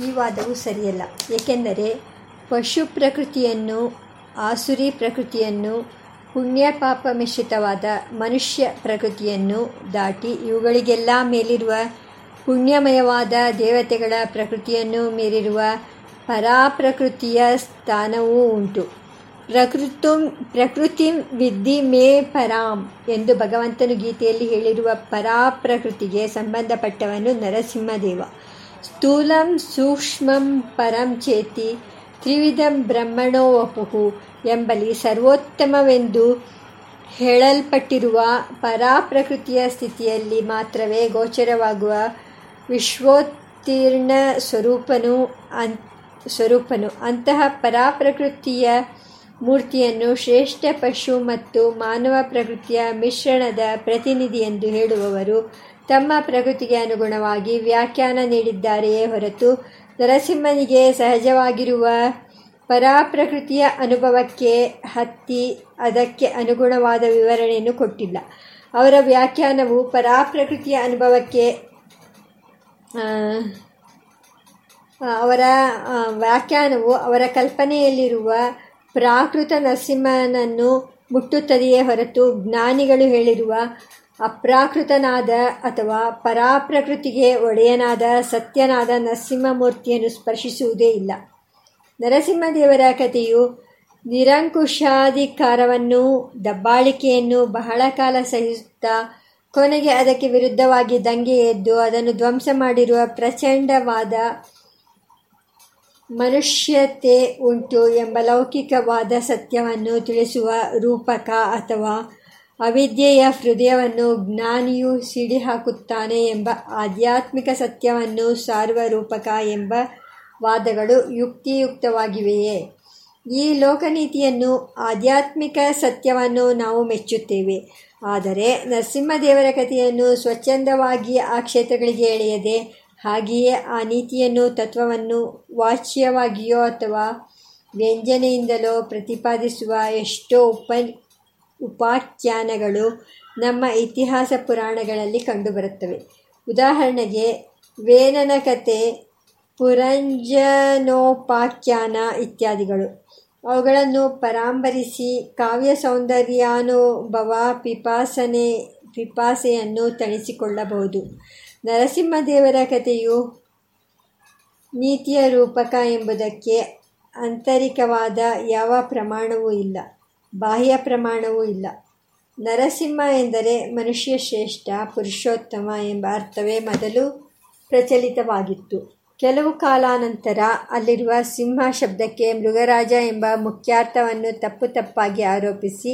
ಈ ವಾದವು ಸರಿಯಲ್ಲ. ಏಕೆಂದರೆ ಪಶು ಪ್ರಕೃತಿಯನ್ನು ಆಸುರಿ ಪ್ರಕೃತಿಯನ್ನು ಪುಣ್ಯ ಪಾಪ ಮಿಶ್ರಿತವಾದ ಮನುಷ್ಯ ಪ್ರಕೃತಿಯನ್ನು ದಾಟಿ ಇವುಗಳಿಗೆಲ್ಲ ಮೇಲಿರುವ ಪುಣ್ಯಮಯವಾದ ದೇವತೆಗಳ ಪ್ರಕೃತಿಯನ್ನು ಮೀರಿರುವ ಪರಾಪ್ರಕೃತಿಯ ಸ್ಥಾನವೂ ಉಂಟು. ಪ್ರಕೃತು, ಪ್ರಕೃತಿಂ ವಿದ್ಧಿ ಮೇ ಪರಾಂ ಎಂದು ಭಗವಂತನು ಗೀತೆಯಲ್ಲಿ ಹೇಳಿರುವ ಪರಾಪ್ರಕೃತಿಗೆ ಸಂಬಂಧಪಟ್ಟವನು ನರಸಿಂಹದೇವ. ಸ್ಥೂಲಂ ಸೂಕ್ಷ್ಮಂ ಪರಂ ಚೇತಿ ತ್ರಿವಿಧಂ ಬ್ರಹ್ಮಣೋ ವಪುಹು ಎಂಬಲ್ಲಿ ಸರ್ವೋತ್ತಮವೆಂದು ಹೇಳಲ್ಪಟ್ಟಿರುವ ಪರಾಪ್ರಕೃತಿಯ ಸ್ಥಿತಿಯಲ್ಲಿ ಮಾತ್ರವೇ ಗೋಚರವಾಗುವ ವಿಶ್ವೋತ್ತೀರ್ಣ ಸ್ವರೂಪನು ಅನ್, ಸ್ವರೂಪನು ಅಂತಹ ಪರಾಪ್ರಕೃತಿಯ ಮೂರ್ತಿಯನ್ನು ಶ್ರೇಷ್ಠ ಪಶು ಮತ್ತು ಮಾನವ ಪ್ರಕೃತಿಯ ಮಿಶ್ರಣದ ಪ್ರತಿನಿಧಿ ಎಂದು ಹೇಳುವವರು ತಮ್ಮ ಪ್ರಕೃತಿಗೆ ಅನುಗುಣವಾಗಿ ವ್ಯಾಖ್ಯಾನ ನೀಡಿದ್ದಾರೆಯೇ ಹೊರತು ನರಸಿಂಹನಿಗೆ ಸಹಜವಾಗಿರುವ ಪರಾಪ್ರಕೃತಿಯ ಅನುಭವಕ್ಕೆ ಹತ್ತಿ ಅದಕ್ಕೆ ಅನುಗುಣವಾದ ವಿವರಣೆಯನ್ನು ಕೊಟ್ಟಿಲ್ಲ. ಅವರ ವ್ಯಾಖ್ಯಾನವು ಪರಾಪ್ರಕೃತಿಯ ಅನುಭವಕ್ಕೆ ಅವರ ವ್ಯಾಖ್ಯಾನವು ಅವರ ಕಲ್ಪನೆಯಲ್ಲಿರುವ ಪ್ರಾಕೃತ ನರಸಿಂಹನನ್ನು ಮುಟ್ಟುತ್ತದೆಯೇ ಹೊರತು ಜ್ಞಾನಿಗಳು ಹೇಳಿರುವ ಅಪ್ರಾಕೃತನಾದ ಅಥವಾ ಪರಾಪ್ರಕೃತಿಗೆ ಒಡೆಯನಾದ ಸತ್ಯನಾದ ನರಸಿಂಹಮೂರ್ತಿಯನ್ನು ಸ್ಪರ್ಶಿಸುವುದೇ ಇಲ್ಲ. ನರಸಿಂಹದೇವರ ಕಥೆಯು ನಿರಂಕುಶಾಧಿಕಾರವನ್ನು, ದಬ್ಬಾಳಿಕೆಯನ್ನು ಬಹಳ ಕಾಲ ಸಹಿಸುತ್ತಾ ಕೊನೆಗೆ ಅದಕ್ಕೆ ವಿರುದ್ಧವಾಗಿ ದಂಗೆ ಎದ್ದು ಅದನ್ನು ಧ್ವಂಸ ಮಾಡಿರುವ ಪ್ರಚಂಡವಾದ ಮನುಷ್ಯತೆ ಉಂಟು ಎಂಬ ಲೌಕಿಕವಾದ ಸತ್ಯವನ್ನು ತಿಳಿಸುವ ರೂಪಕ ಅಥವಾ ಅವಿದ್ಯೆಯ ಹೃದಯವನ್ನು ಜ್ಞಾನಿಯು ಸಿಡಿಹಾಕುತ್ತಾನೆ ಎಂಬ ಆಧ್ಯಾತ್ಮಿಕ ಸತ್ಯವನ್ನು ಸಾರುವ ರೂಪಕ ಎಂಬ ವಾದಗಳು ಯುಕ್ತಿಯುಕ್ತವಾಗಿವೆಯೇ. ಈ ಲೋಕನೀತಿಯನ್ನು ಆಧ್ಯಾತ್ಮಿಕ ಸತ್ಯವನ್ನು ನಾವು ಮೆಚ್ಚುತ್ತೇವೆ. ಆದರೆ ನರಸಿಂಹದೇವರ ಕಥೆಯನ್ನು ಸ್ವಚ್ಛಂದವಾಗಿ ಆ ಕ್ಷೇತ್ರಗಳಿಗೆ ಎಳೆಯದೆ ಹಾಗೆಯೇ ಆ ನೀತಿಯನ್ನು, ತತ್ವವನ್ನು ವಾಚ್ಯವಾಗಿಯೋ ಅಥವಾ ವ್ಯಂಜನೆಯಿಂದಲೋ ಪ್ರತಿಪಾದಿಸುವ ಎಷ್ಟೋ ಉಪ ಉಪಾಖ್ಯಾನಗಳು ನಮ್ಮ ಇತಿಹಾಸ ಪುರಾಣಗಳಲ್ಲಿ ಕಂಡುಬರುತ್ತವೆ. ಉದಾಹರಣೆಗೆ, ವೇನನ ಕತೆ, ಪುರಂಜನೋಪಾಖ್ಯಾನ ಇತ್ಯಾದಿಗಳು. ಅವುಗಳನ್ನು ಪರಾಂಬರಿಸಿ ಕಾವ್ಯ ಸೌಂದರ್ಯಾನುಭವ ಪಿಪಾಸನೆ, ಪಿಪಾಸೆಯನ್ನು ತಣಿಸಿಕೊಳ್ಳಬಹುದು. ನರಸಿಂಹದೇವರ ಕಥೆಯು ನೀತಿಯ ರೂಪಕ ಎಂಬುದಕ್ಕೆ ಆಂತರಿಕವಾದ ಯಾವ ಪ್ರಮಾಣವೂ ಇಲ್ಲ, ಬಾಹ್ಯ ಪ್ರಮಾಣವೂ ಇಲ್ಲ. ನರಸಿಂಹ ಎಂದರೆ ಮನುಷ್ಯ ಶ್ರೇಷ್ಠ, ಪುರುಷೋತ್ತಮ ಎಂಬ ಅರ್ಥವೇ ಮೊದಲು ಪ್ರಚಲಿತವಾಗಿತ್ತು. ಕೆಲವು ಕಾಲಾನಂತರ ಅಲ್ಲಿರುವ ಸಿಂಹ ಶಬ್ದಕ್ಕೆ ಮೃಗರಾಜ ಎಂಬ ಮುಖ್ಯಾರ್ಥವನ್ನು ತಪ್ಪು ತಪ್ಪಾಗಿ ಆರೋಪಿಸಿ,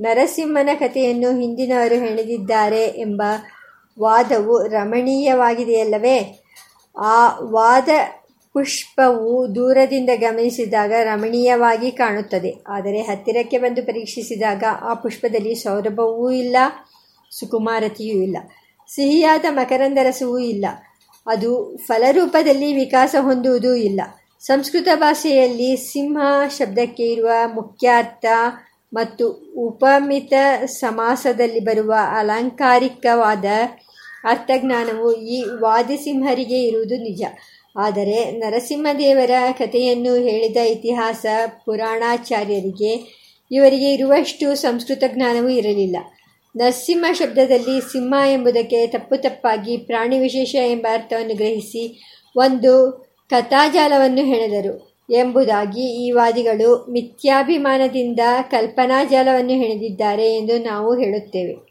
ನರಸಿಂಹನ ಕಥೆಯನ್ನು ಹಿಂದಿನವರು ಹೆಣೆದಿದ್ದಾರೆ ಎಂಬ ವಾದವು ರಮಣೀಯವಾಗಿದೆಯಲ್ಲವೇ? ಆ ವಾದ ಪುಷ್ಪವು ದೂರದಿಂದ ಗಮನಿಸಿದಾಗ ರಮಣೀಯವಾಗಿ ಕಾಣುತ್ತದೆ. ಆದರೆ ಹತ್ತಿರಕ್ಕೆ ಬಂದು ಪರೀಕ್ಷಿಸಿದಾಗ ಆ ಪುಷ್ಪದಲ್ಲಿ ಸೌರಭವೂ ಇಲ್ಲ, ಸುಕುಮಾರತೆಯೂ ಇಲ್ಲ. ಸಿಹಿಯಾದ ಮಕರಂದರಸವೂ ಇಲ್ಲ. ಅದು ಫಲರೂಪದಲ್ಲಿ ವಿಕಾಸ ಹೊಂದುವುದೂ ಇಲ್ಲ. ಸಂಸ್ಕೃತ ಭಾಷೆಯಲ್ಲಿ ಸಿಂಹ ಶಬ್ದಕ್ಕೆ ಇರುವ ಮುಖ್ಯಾರ್ಥ ಮತ್ತು ಉಪಮಿತ ಸಮಾಸದಲ್ಲಿ ಬರುವ ಅಲಂಕಾರಿಕವಾದ ಅರ್ಥಜ್ಞಾನವು ಈ ವಾದಿಸಿಂಹರಿಗೆ ಇರುವುದು ನಿಜ. ಆದರೆ ನರಸಿಂಹದೇವರ ಕಥೆಯನ್ನು ಹೇಳಿದ ಇತಿಹಾಸ ಪುರಾಣಾಚಾರ್ಯರಿಗೆ ಇವರಿಗೆ ಇರುವಷ್ಟು ಸಂಸ್ಕೃತ ಜ್ಞಾನವೂ ಇರಲಿಲ್ಲ. ನರಸಿಂಹ ಶಬ್ದದಲ್ಲಿ ಸಿಂಹ ಎಂಬುದಕ್ಕೆ ತಪ್ಪು ತಪ್ಪಾಗಿ ಪ್ರಾಣಿ ವಿಶೇಷ ಎಂಬ ಅರ್ಥವನ್ನು ಗ್ರಹಿಸಿ ಒಂದು ಕಥಾಜಾಲವನ್ನು ಹೆಣೆದರು. ಎಂಬುದಾಗಿ ಈ ವಾದಿಗಳು ಮಿಥ್ಯಾಭಿಮಾನದಿಂದ ಕಲ್ಪನಾಜಾಲವನ್ನು ಹೆಣೆದಿದ್ದಾರೆ ಎಂದು ನಾವು ಹೇಳುತ್ತೇವೆ.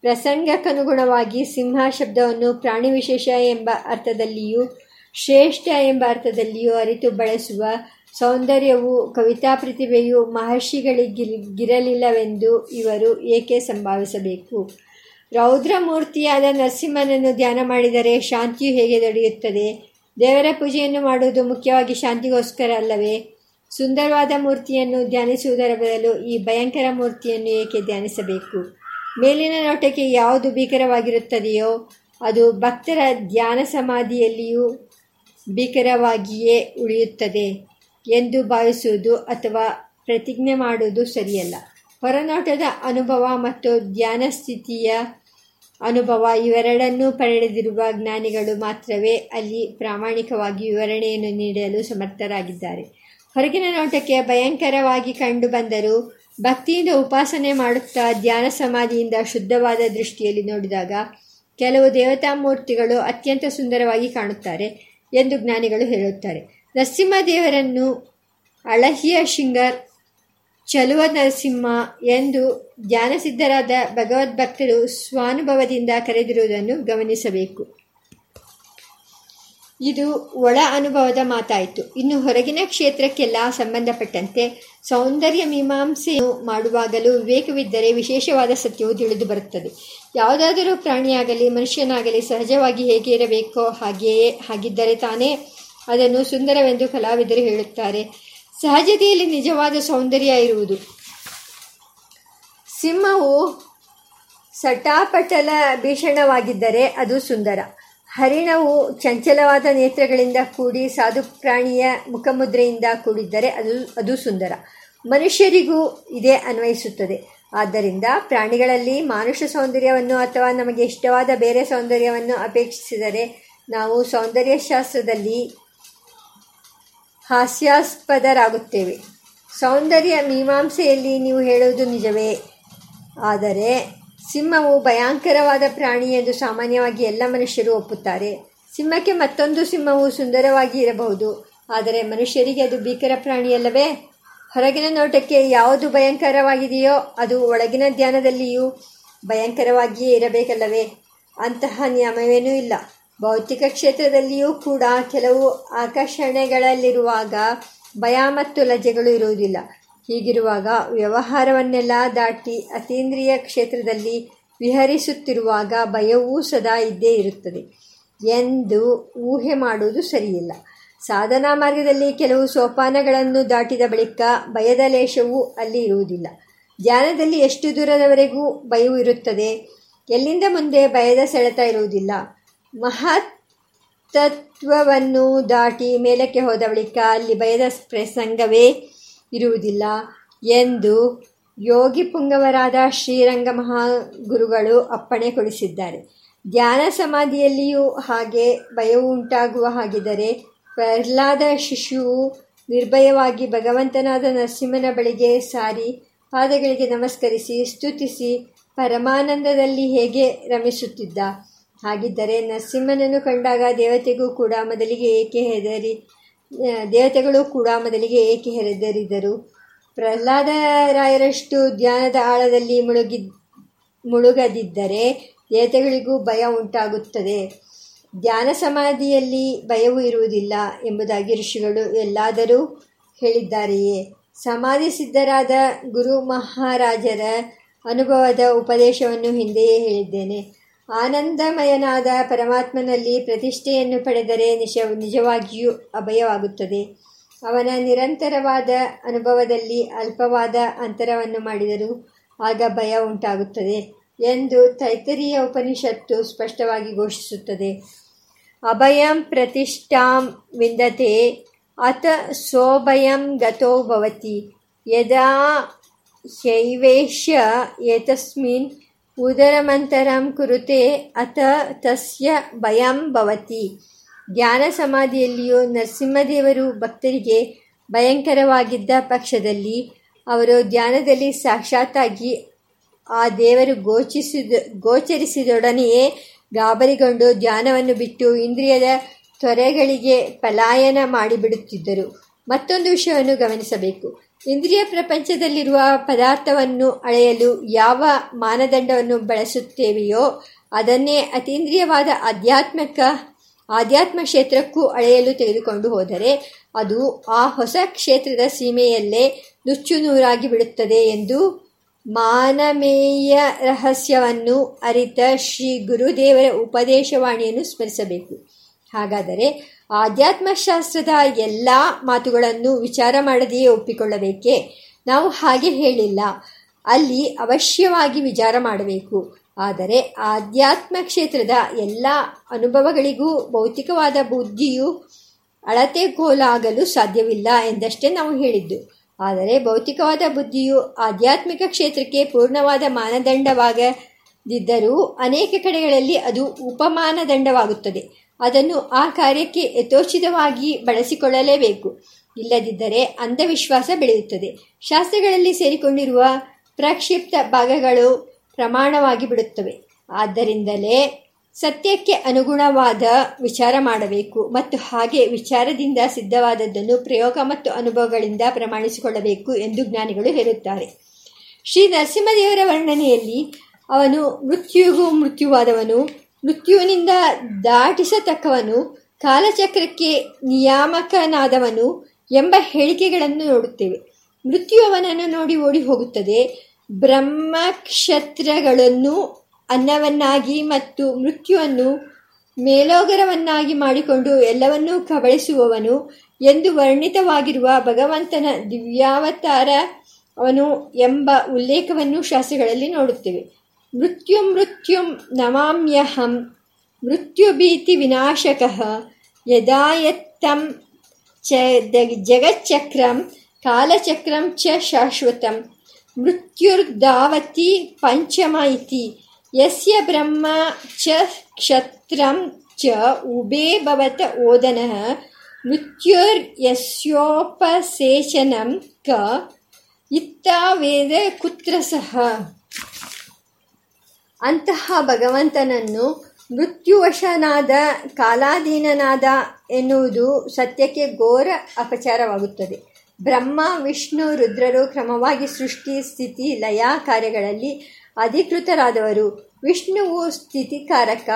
ಪ್ರಸಂಗಕ್ಕನುಗುಣವಾಗಿ ಸಿಂಹ ಶಬ್ದವನ್ನು ಪ್ರಾಣಿ ವಿಶೇಷ ಎಂಬ ಅರ್ಥದಲ್ಲಿಯೂ ಶ್ರೇಷ್ಠ ಎಂಬ ಅರ್ಥದಲ್ಲಿಯೂ ಅರಿತು ಬಳಸುವ ಸೌಂದರ್ಯವು ಕವಿತಾ ಪ್ರತಿಭೆಯು ಮಹರ್ಷಿಗಳಿಗಿರಲಿಲ್ಲವೆಂದು ಇವರು ಏಕೆ ಸಂಭಾವಿಸಬೇಕು? ರೌದ್ರಮೂರ್ತಿಯಾದ ನರಸಿಂಹನನ್ನು ಧ್ಯಾನ ಮಾಡಿದರೆ ಶಾಂತಿಯು ಹೇಗೆ ದೊರೆಯುತ್ತದೆ? ದೇವರ ಪೂಜೆಯನ್ನು ಮಾಡುವುದು ಮುಖ್ಯವಾಗಿ ಶಾಂತಿಗೋಸ್ಕರ ಅಲ್ಲವೇ? ಸುಂದರವಾದ ಮೂರ್ತಿಯನ್ನು ಧ್ಯಾನಿಸುವುದರ ಬದಲು ಈ ಭಯಂಕರ ಮೂರ್ತಿಯನ್ನು ಏಕೆ ಧ್ಯಾನಿಸಬೇಕು? ಮೇಲಿನ ನೋಟಕ್ಕೆ ಯಾವುದು ಭೀಕರವಾಗಿರುತ್ತದೆಯೋ, ಅದು ಭಕ್ತರ ಧ್ಯಾನ ಸಮಾಧಿಯಲ್ಲಿಯೂ ಭೀಕರವಾಗಿಯೇ ಉಳಿಯುತ್ತದೆ ಎಂದು ಭಾವಿಸುವುದು ಅಥವಾ ಪ್ರತಿಜ್ಞೆ ಮಾಡುವುದು ಸರಿಯಲ್ಲ. ಹೊರನೋಟದ ಅನುಭವ ಮತ್ತು ಧ್ಯಾನ ಸ್ಥಿತಿಯ ಅನುಭವ ಇವೆರಡನ್ನೂ ಪಡೆದಿರುವ ಜ್ಞಾನಿಗಳು ಮಾತ್ರವೇ ಅಲ್ಲಿ ಪ್ರಾಮಾಣಿಕವಾಗಿ ವಿವರಣೆಯನ್ನು ನೀಡಲು ಸಮರ್ಥರಾಗಿದ್ದಾರೆ. ಹೊರಗಿನ ನೋಟಕ್ಕೆ ಭಯಂಕರವಾಗಿ ಕಂಡು ಬಂದರೂ ಭಕ್ತಿಯಿಂದ ಉಪಾಸನೆ ಮಾಡುತ್ತಾ ಧ್ಯಾನ ಸಮಾಧಿಯಿಂದ ಶುದ್ಧವಾದ ದೃಷ್ಟಿಯಲ್ಲಿ ನೋಡಿದಾಗ ಕೆಲವು ದೇವತಾ ಮೂರ್ತಿಗಳು ಅತ್ಯಂತ ಸುಂದರವಾಗಿ ಕಾಣುತ್ತಾರೆ ಎಂದು ಜ್ಞಾನಿಗಳು ಹೇಳುತ್ತಾರೆ. ನರಸಿಂಹದೇವರನ್ನು ಅಳಹಿಯ ಶಿಂಗರ್ ಚಲುವ ನರಸಿಂಹ ಎಂದು ಧ್ಯಾನಸಿದ್ಧರಾದ ಭಗವದ್ಭಕ್ತರು ಸ್ವಾನುಭವದಿಂದ ಕರೆದಿರುವುದನ್ನು ಗಮನಿಸಬೇಕು. ಇದು ಒಳ ಅನುಭವದ ಮಾತಾಯಿತು. ಇನ್ನು ಹೊರಗಿನ ಕ್ಷೇತ್ರಕ್ಕೆಲ್ಲ ಸಂಬಂಧಪಟ್ಟಂತೆ ಸೌಂದರ್ಯ ಮೀಮಾಂಸೆಯನ್ನು ಮಾಡುವಾಗಲೂ ವಿವೇಕವಿದ್ದರೆ ವಿಶೇಷವಾದ ಸತ್ಯವು ತಿಳಿದು ಬರುತ್ತದೆ. ಯಾವುದಾದರೂ ಪ್ರಾಣಿಯಾಗಲಿ, ಮನುಷ್ಯನಾಗಲಿ ಸಹಜವಾಗಿ ಹೇಗೆ ಇರಬೇಕೋ ಹಾಗೆಯೇ, ಹಾಗಿದ್ದರೆ ತಾನೇ ಅದನ್ನು ಸುಂದರವೆಂದು ಕಲಾವಿದರು ಹೇಳುತ್ತಾರೆ. ಸಹಜತೆಯಲ್ಲಿ ನಿಜವಾದ ಸೌಂದರ್ಯ ಇರುವುದು. ಸಿಂಹವು ಸಟಾಪಟಲ ಭೀಷಣವಾಗಿದ್ದರೆ ಅದು ಸುಂದರ. ಹರಿಣವು ಚಂಚಲವಾದ ನೇತ್ರಗಳಿಂದ ಕೂಡಿ ಸಾಧು ಪ್ರಾಣಿಯ ಮುಖಮುದ್ರೆಯಿಂದ ಕೂಡಿದ್ದರೆ ಅದು ಅದು ಸುಂದರ. ಮನುಷ್ಯರಿಗೂ ಇದೇ ಅನ್ವಯಿಸುತ್ತದೆ. ಆದ್ದರಿಂದ ಪ್ರಾಣಿಗಳಲ್ಲಿ ಮಾನುಷ ಸೌಂದರ್ಯವನ್ನು ಅಥವಾ ನಮಗೆ ಇಷ್ಟವಾದ ಬೇರೆ ಸೌಂದರ್ಯವನ್ನು ಅಪೇಕ್ಷಿಸಿದರೆ ನಾವು ಸೌಂದರ್ಯಶಾಸ್ತ್ರದಲ್ಲಿ ಹಾಸ್ಯಾಸ್ಪದರಾಗುತ್ತೇವೆ. ಸೌಂದರ್ಯ ಮೀಮಾಂಸೆಯಲ್ಲಿ ನೀವು ಹೇಳುವುದು ನಿಜವೇ. ಆದರೆ, ಸಿಂಹವು ಭಯಂಕರವಾದ ಪ್ರಾಣಿ ಎಂದು ಸಾಮಾನ್ಯವಾಗಿ ಎಲ್ಲ ಮನುಷ್ಯರು ಒಪ್ಪುತ್ತಾರೆ. ಸಿಂಹಕ್ಕೆ ಮತ್ತೊಂದು ಸಿಂಹವು ಸುಂದರವಾಗಿ ಇರಬಹುದು. ಆದರೆ ಮನುಷ್ಯರಿಗೆ ಅದು ಭೀಕರ ಪ್ರಾಣಿಯಲ್ಲವೇ? ಹೊರಗಿನ ನೋಟಕ್ಕೆ ಯಾವುದು ಭಯಂಕರವಾಗಿದೆಯೋ, ಅದು ಒಳಗಿನ ಧ್ಯಾನದಲ್ಲಿಯೂ ಭಯಂಕರವಾಗಿಯೇ ಇರಬೇಕಲ್ಲವೇ? ಅಂತಹ ನಿಯಮವೇನೂ ಇಲ್ಲ. ಭೌತಿಕ ಕ್ಷೇತ್ರದಲ್ಲಿಯೂ ಕೂಡ ಕೆಲವು ಆಕರ್ಷಣೆಗಳಲ್ಲಿರುವಾಗ ಭಯ ಮತ್ತು ಲಜ್ಜೆಗಳು ಇರುವುದಿಲ್ಲ. ಹೀಗಿರುವಾಗ ವ್ಯವಹಾರವನ್ನೆಲ್ಲ ದಾಟಿ ಅತೀಂದ್ರಿಯ ಕ್ಷೇತ್ರದಲ್ಲಿ ವಿಹರಿಸುತ್ತಿರುವಾಗ ಭಯವೂ ಸದಾ ಇದ್ದೇ ಇರುತ್ತದೆ ಎಂದು ಊಹೆ ಮಾಡುವುದು ಸರಿಯಿಲ್ಲ. ಸಾಧನಾ ಮಾರ್ಗದಲ್ಲಿ ಕೆಲವು ಸೋಪಾನಗಳನ್ನು ದಾಟಿದ ಬಳಿಕ ಭಯದ ಲೇಷವೂ ಅಲ್ಲಿ ಇರುವುದಿಲ್ಲ. ಧ್ಯಾನದಲ್ಲಿ ಎಷ್ಟು ದೂರದವರೆಗೂ ಭಯವು ಇರುತ್ತದೆ? ಎಲ್ಲಿಂದ ಮುಂದೆ ಭಯದ ಸೆಳೆತ ಇರುವುದಿಲ್ಲ? ಮಹತ್ತತ್ವವನ್ನು ದಾಟಿ ಮೇಲಕ್ಕೆ ಹೋದ ಬಳಿಕ ಅಲ್ಲಿ ಭಯದ ಪ್ರಸಂಗವೇ ಇರುವುದಿಲ್ಲ ಎಂದು ಯೋಗಿ ಪುಂಗವರಾದ ಶ್ರೀರಂಗ ಮಹಾಗುರುಗಳು ಅಪ್ಪಣೆ ಕೊಡಿಸಿದ್ದಾರೆ. ಧ್ಯಾನ ಸಮಾಧಿಯಲ್ಲಿಯೂ ಹಾಗೆ ಭಯವು ಉಂಟಾಗುವ ಹಾಗಿದ್ದರೆ ಪ್ರಹ್ಲಾದ ಶಿಶುವು ನಿರ್ಭಯವಾಗಿ ಭಗವಂತನಾದ ನರಸಿಂಹನ ಬಳಿಗೆ ಸಾರಿ ಪಾದಗಳಿಗೆ ನಮಸ್ಕರಿಸಿ ಸ್ತುತಿಸಿ ಪರಮಾನಂದದಲ್ಲಿ ಹೇಗೆ ರಮಿಸುತ್ತಿದ್ದ? ಹಾಗಿದ್ದರೆ ನರಸಿಂಹನನ್ನು ಕಂಡಾಗ ದೇವತೆಗೂ ಕೂಡ ಮೊದಲಿಗೆ ಏಕೆ ಹೆದರಿ ದೇವತೆಗಳು ಕೂಡ ಮೊದಲಿಗೆ ಏಕೆ ಹೆದರಿದರು? ಪ್ರಹ್ಲಾದರಾಯರಷ್ಟು ಧ್ಯಾನದ ಆಳದಲ್ಲಿ ಮುಳುಗಿದ್ ಮುಳುಗದಿದ್ದರೆ ದೇವತೆಗಳಿಗೂ ಭಯ ಉಂಟಾಗುತ್ತದೆ. ಧ್ಯಾನ ಸಮಾಧಿಯಲ್ಲಿ ಭಯವೂ ಇರುವುದಿಲ್ಲ ಎಂಬುದಾಗಿ ಋಷಿಗಳು ಎಲ್ಲಾದರೂ ಹೇಳಿದ್ದಾರೆಯೇ? ಸಮಾಧಿ ಸಿದ್ಧರಾದ ಗುರು ಮಹಾರಾಜರ ಅನುಭವದ ಉಪದೇಶವನ್ನು ಹಿಂದೆಯೇ ಹೇಳಿದ್ದೇನೆ. ಆನಂದಮಯನಾದ ಪರಮಾತ್ಮನಲ್ಲಿ ಪ್ರತಿಷ್ಠೆಯನ್ನು ಪಡೆದರೆ ನಿಜ ನಿಜವಾಗಿಯೂ ಅಭಯವಾಗುತ್ತದೆ. ಅವನ ನಿರಂತರವಾದ ಅನುಭವದಲ್ಲಿ ಅಲ್ಪವಾದ ಅಂತರವನ್ನು ಮಾಡಿದರೂ ಆಗ ಭಯ ಉಂಟಾಗುತ್ತದೆ ಎಂದು ತೈತರಿಯ ಉಪನಿಷತ್ತು ಸ್ಪಷ್ಟವಾಗಿ ಘೋಷಿಸುತ್ತದೆ. ಅಭಯಂ ಪ್ರತಿಷ್ಠಾಂ ವಿಂದತೆ, ಅತ ಸೋಭಯಂ ಗತೋ ಭವತಿ, ಯದಾ ಶೈವೇಶ್ಯ ಏತಸ್ಮಿನ್ ಉದರಮಂತರಂ ಕುರುತೆ ಅತ ತಸ್ಯ ಭಯಂ ಭವತಿ ಧ್ಯಾನ ಸಮಾಧಿಯಲ್ಲಿಯೂ ನರಸಿಂಹದೇವರು ಭಕ್ತರಿಗೆ ಭಯಂಕರವಾಗಿದ್ದ ಪಕ್ಷದಲ್ಲಿ ಅವರು ಧ್ಯಾನದಲ್ಲಿ ಸಾಕ್ಷಾತ್ತಾಗಿ ಆ ದೇವರು ಗೋಚಿಸಿದ, ಗೋಚರಿಸಿದೊಡನೆಯೇ ಗಾಬರಿಗೊಂಡು ಧ್ಯಾನವನ್ನು ಬಿಟ್ಟು ಇಂದ್ರಿಯದ ತ್ವರೆಗಳಿಗೆ ಪಲಾಯನ ಮಾಡಿಬಿಡುತ್ತಿದ್ದರು. ಮತ್ತೊಂದು ವಿಷಯವನ್ನು ಗಮನಿಸಬೇಕು. ಇಂದ್ರಿಯ ಪ್ರಪಂಚದಲ್ಲಿರುವ ಪದಾರ್ಥವನ್ನು ಅಳೆಯಲು ಯಾವ ಮಾನದಂಡವನ್ನು ಬಳಸುತ್ತೇವೆಯೋ ಅದನ್ನೇ ಅತೀಂದ್ರಿಯವಾದ ಆಧ್ಯಾತ್ಮಿಕ, ಆಧ್ಯಾತ್ಮ ಕ್ಷೇತ್ರಕ್ಕೂ ಅಳೆಯಲು ತೆಗೆದುಕೊಂಡು ಹೋದರೆ ಅದು ಆ ಹೊಸ ಕ್ಷೇತ್ರದ ಸೀಮೆಯಲ್ಲೇ ನುಚ್ಚು ನೂರಾಗಿ ಬಿಡುತ್ತದೆ ಎಂದು ಮಾನಮೇಯ ರಹಸ್ಯವನ್ನು ಅರಿತ ಶ್ರೀ ಗುರುದೇವರ ಉಪದೇಶವಾಣಿಯನ್ನು ಸ್ಮರಿಸಬೇಕು. ಹಾಗಾದರೆ ಆಧ್ಯಾತ್ಮಶಾಸ್ತ್ರದ ಎಲ್ಲ ಮಾತುಗಳನ್ನು ವಿಚಾರ ಮಾಡದೆಯೇ ಒಪ್ಪಿಕೊಳ್ಳಬೇಕೇ? ನಾವು ಹಾಗೆ ಹೇಳಿಲ್ಲ. ಅಲ್ಲಿ ಅವಶ್ಯವಾಗಿ ವಿಚಾರ ಮಾಡಬೇಕು. ಆದರೆ ಆಧ್ಯಾತ್ಮ ಕ್ಷೇತ್ರದ ಎಲ್ಲ ಅನುಭವಗಳಿಗೂ ಭೌತಿಕವಾದ ಬುದ್ಧಿಯು ಅಳತೆಗೋಲಾಗಲು ಸಾಧ್ಯವಿಲ್ಲ ಎಂದಷ್ಟೇ ನಾವು ಹೇಳಿದ್ದು. ಆದರೆ ಭೌತಿಕವಾದ ಬುದ್ಧಿಯು ಆಧ್ಯಾತ್ಮಿಕ ಕ್ಷೇತ್ರಕ್ಕೆ ಪೂರ್ಣವಾದ ಮಾನದಂಡವಾಗದಿದ್ದರೂ ಅನೇಕ ಕಡೆಗಳಲ್ಲಿ ಅದು ಉಪಮಾನದಂಡವಾಗುತ್ತದೆ. ಅದನ್ನು ಆ ಕಾರ್ಯಕ್ಕೆ ಯಥೋಚಿತವಾಗಿ ಬಳಸಿಕೊಳ್ಳಲೇಬೇಕು. ಇಲ್ಲದಿದ್ದರೆ ಅಂಧವಿಶ್ವಾಸ ಬೆಳೆಯುತ್ತದೆ. ಶಾಸ್ತ್ರಗಳಲ್ಲಿ ಸೇರಿಕೊಂಡಿರುವ ಪ್ರಕ್ಷಿಪ್ತ ಭಾಗಗಳು ಪ್ರಮಾಣವಾಗಿ ಬಿಡುತ್ತವೆ ಆದ್ದರಿಂದಲೇ ಸತ್ಯಕ್ಕೆ ಅನುಗುಣವಾದ ವಿಚಾರ ಮಾಡಬೇಕು ಮತ್ತು ಹಾಗೆ ವಿಚಾರದಿಂದ ಸಿದ್ಧವಾದದ್ದನ್ನು ಪ್ರಯೋಗ ಮತ್ತು ಅನುಭವಗಳಿಂದ ಪ್ರಮಾಣಿಸಿಕೊಳ್ಳಬೇಕು ಎಂದು ಜ್ಞಾನಿಗಳು ಹೇಳುತ್ತಾರೆ. ಶ್ರೀ ನರಸಿಂಹದೇವರ ವರ್ಣನೆಯಲ್ಲಿ ಅವನು ಮೃತ್ಯುಗೂ ಮೃತ್ಯುವಾದವನು ಮೃತ್ಯುವಿನಿಂದ ದಾಟಿಸತಕ್ಕವನು, ಕಾಲಚಕ್ರಕ್ಕೆ ನಿಯಾಮಕನಾದವನು ಎಂಬ ಹೇಳಿಕೆಗಳನ್ನು ನೋಡುತ್ತೇವೆ. ಮೃತ್ಯು ಅವನನ್ನು ನೋಡಿ ಓಡಿ ಹೋಗುತ್ತದೆ. ಬ್ರಹ್ಮಕ್ಷತ್ರಗಳನ್ನು ಅನ್ನವನ್ನಾಗಿ ಮತ್ತು ಮೃತ್ಯುವನ್ನು ಮೇಲೋಗರವನ್ನಾಗಿ ಮಾಡಿಕೊಂಡು ಎಲ್ಲವನ್ನೂ ಕಬಳಿಸುವವನು ಎಂದು ವರ್ಣಿತವಾಗಿರುವ ಭಗವಂತನ ದಿವ್ಯಾವತಾರ ಅವನು ಎಂಬ ಉಲ್ಲೇಖವನ್ನು ಶಾಸ್ತ್ರಗಳಲ್ಲಿ ನೋಡುತ್ತೇವೆ. ಮೃತ್ಯು ಮೃತ್ಯುಂ ನಮಾಮ್ಯಹಂ ಮೃತ್ಯುಭೀತಿ ವಿನಾಶಕ ಯದಾಯತ್ತಂ ಚ ಜಗಚ್ಚಕ್ರಂ ಕಾಲಚಕ್ರಂ ಚ ಶಾಶ್ವತಂ ಮೃತ್ಯುರ್ಧಾವತಿ ಪಂಚಮ ಇತಿ ಯಸ್ಯ ಬ್ರಹ್ಮ ಚ ಕ್ಷತ್ರಂ ಚ ಉಭೇ ಭವತ ಓದನಃ ಮೃತ್ಯುರ್ಯಸ್ಯೋಪಸೇಚನಂ ಕ ಇತ್ತ ವೇದ ಕುತ್ರ ಸಹ ಅಂತಹ ಭಗವಂತನನ್ನು ಮೃತ್ಯುವಶನಾದ ಕಾಲಾಧೀನನಾದ ಎನ್ನುವುದು ಸತ್ಯಕ್ಕೆ ಘೋರ ಅಪಚಾರವಾಗುತ್ತದೆ. ಬ್ರಹ್ಮ, ವಿಷ್ಣು, ರುದ್ರರು ಕ್ರಮವಾಗಿ ಸೃಷ್ಟಿ, ಸ್ಥಿತಿ, ಲಯ ಕಾರ್ಯಗಳಲ್ಲಿ ಅಧಿಕೃತರಾದವರು. ವಿಷ್ಣುವು ಸ್ಥಿತಿಕಾರಕ,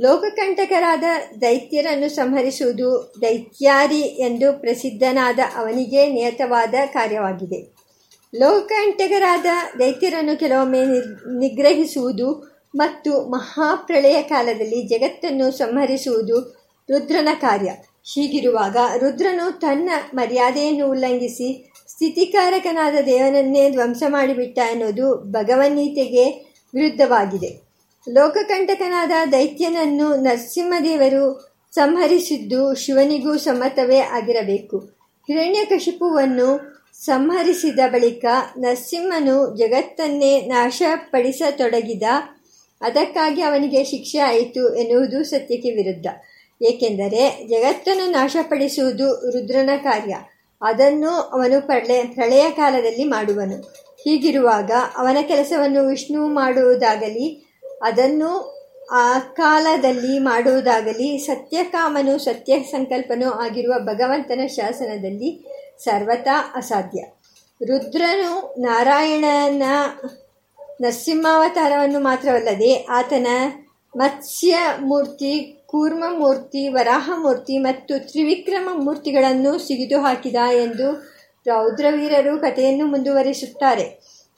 ಲೋಕಕಂಟಕರಾದ ದೈತ್ಯರನ್ನು ಸಂಹರಿಸುವುದು ದೈತ್ಯಾರಿ ಎಂದು ಪ್ರಸಿದ್ಧನಾದ ಅವನಿಗೆ ನಿಯತವಾದ ಕಾರ್ಯವಾಗಿದೆ. ಲೋಕಕಂಟಕರಾದ ದೈತ್ಯರನ್ನು ಕೆಲವೊಮ್ಮೆ ನಿಗ್ರಹಿಸುವುದು ಮತ್ತು ಮಹಾಪ್ರಳಯ ಕಾಲದಲ್ಲಿ ಜಗತ್ತನ್ನು ಸಂಹರಿಸುವುದು ರುದ್ರನ ಕಾರ್ಯ. ಹೀಗಿರುವಾಗ ರುದ್ರನು ತನ್ನ ಮರ್ಯಾದೆಯನ್ನು ಉಲ್ಲಂಘಿಸಿ ಸ್ಥಿತಿಕಾರಕನಾದ ದೇವನನ್ನೇ ಧ್ವಂಸ ಮಾಡಿಬಿಟ್ಟ ಅನ್ನೋದು ಭಗವನ್ಗೀತೆಗೆ ವಿರುದ್ಧವಾಗಿದೆ. ಲೋಕಕಂಟಕನಾದ ದೈತ್ಯನನ್ನು ನರಸಿಂಹದೇವರು ಸಂಹರಿಸಿದ್ದು ಶಿವನಿಗೂ ಸಮ್ಮತವೇ ಆಗಿರಬೇಕು. ಹಿರಣ್ಯಕಶಿಪುವನ್ನು ಸಂಹರಿಸಿದ ಬಳಿಕ ನರಸಿಂಹನು ಜಗತ್ತನ್ನೇ ನಾಶಪಡಿಸತೊಡಗಿದ ಅದಕ್ಕಾಗಿ ಅವನಿಗೆ ಶಿಕ್ಷೆ ಆಯಿತು ಎನ್ನುವುದು ಸತ್ಯಕ್ಕೆ ವಿರುದ್ಧ. ಏಕೆಂದರೆ ಜಗತ್ತನ್ನು ನಾಶಪಡಿಸುವುದು ರುದ್ರನ ಕಾರ್ಯ. ಅದನ್ನು ಅವನು ಪ್ರಳೆ, ಪ್ರಳಯ ಕಾಲದಲ್ಲಿ ಮಾಡುವನು. ಹೀಗಿರುವಾಗ ಅವನ ಕೆಲಸವನ್ನು ವಿಷ್ಣು ಮಾಡುವುದಾಗಲಿ, ಅದನ್ನು ಆ ಕಾಲದಲ್ಲಿ ಮಾಡುವುದಾಗಲಿ ಸತ್ಯಕಾಮನು ಸತ್ಯ ಸಂಕಲ್ಪನು ಆಗಿರುವ ಭಗವಂತನ ಶಾಸನದಲ್ಲಿ ಸರ್ವತಾ ಅಸಾಧ್ಯ. ರುದ್ರನು ನಾರಾಯಣನ ನರಸಿಂಹಾವತಾರವನ್ನು ಮಾತ್ರವಲ್ಲದೆ ಆತನ ಮತ್ಸ್ಯ ಮೂರ್ತಿ ಕೂರ್ಮ ಮೂರ್ತಿ ವರಾಹ ಮೂರ್ತಿ ಮತ್ತು ತ್ರಿವಿಕ್ರಮ ಮೂರ್ತಿಗಳನ್ನು ಸಿಗಿದು ಹಾಕಿದ ಎಂದು ರೌದ್ರವೀರರು ಕಥೆಯನ್ನು ಮುಂದುವರಿಸುತ್ತಾರೆ.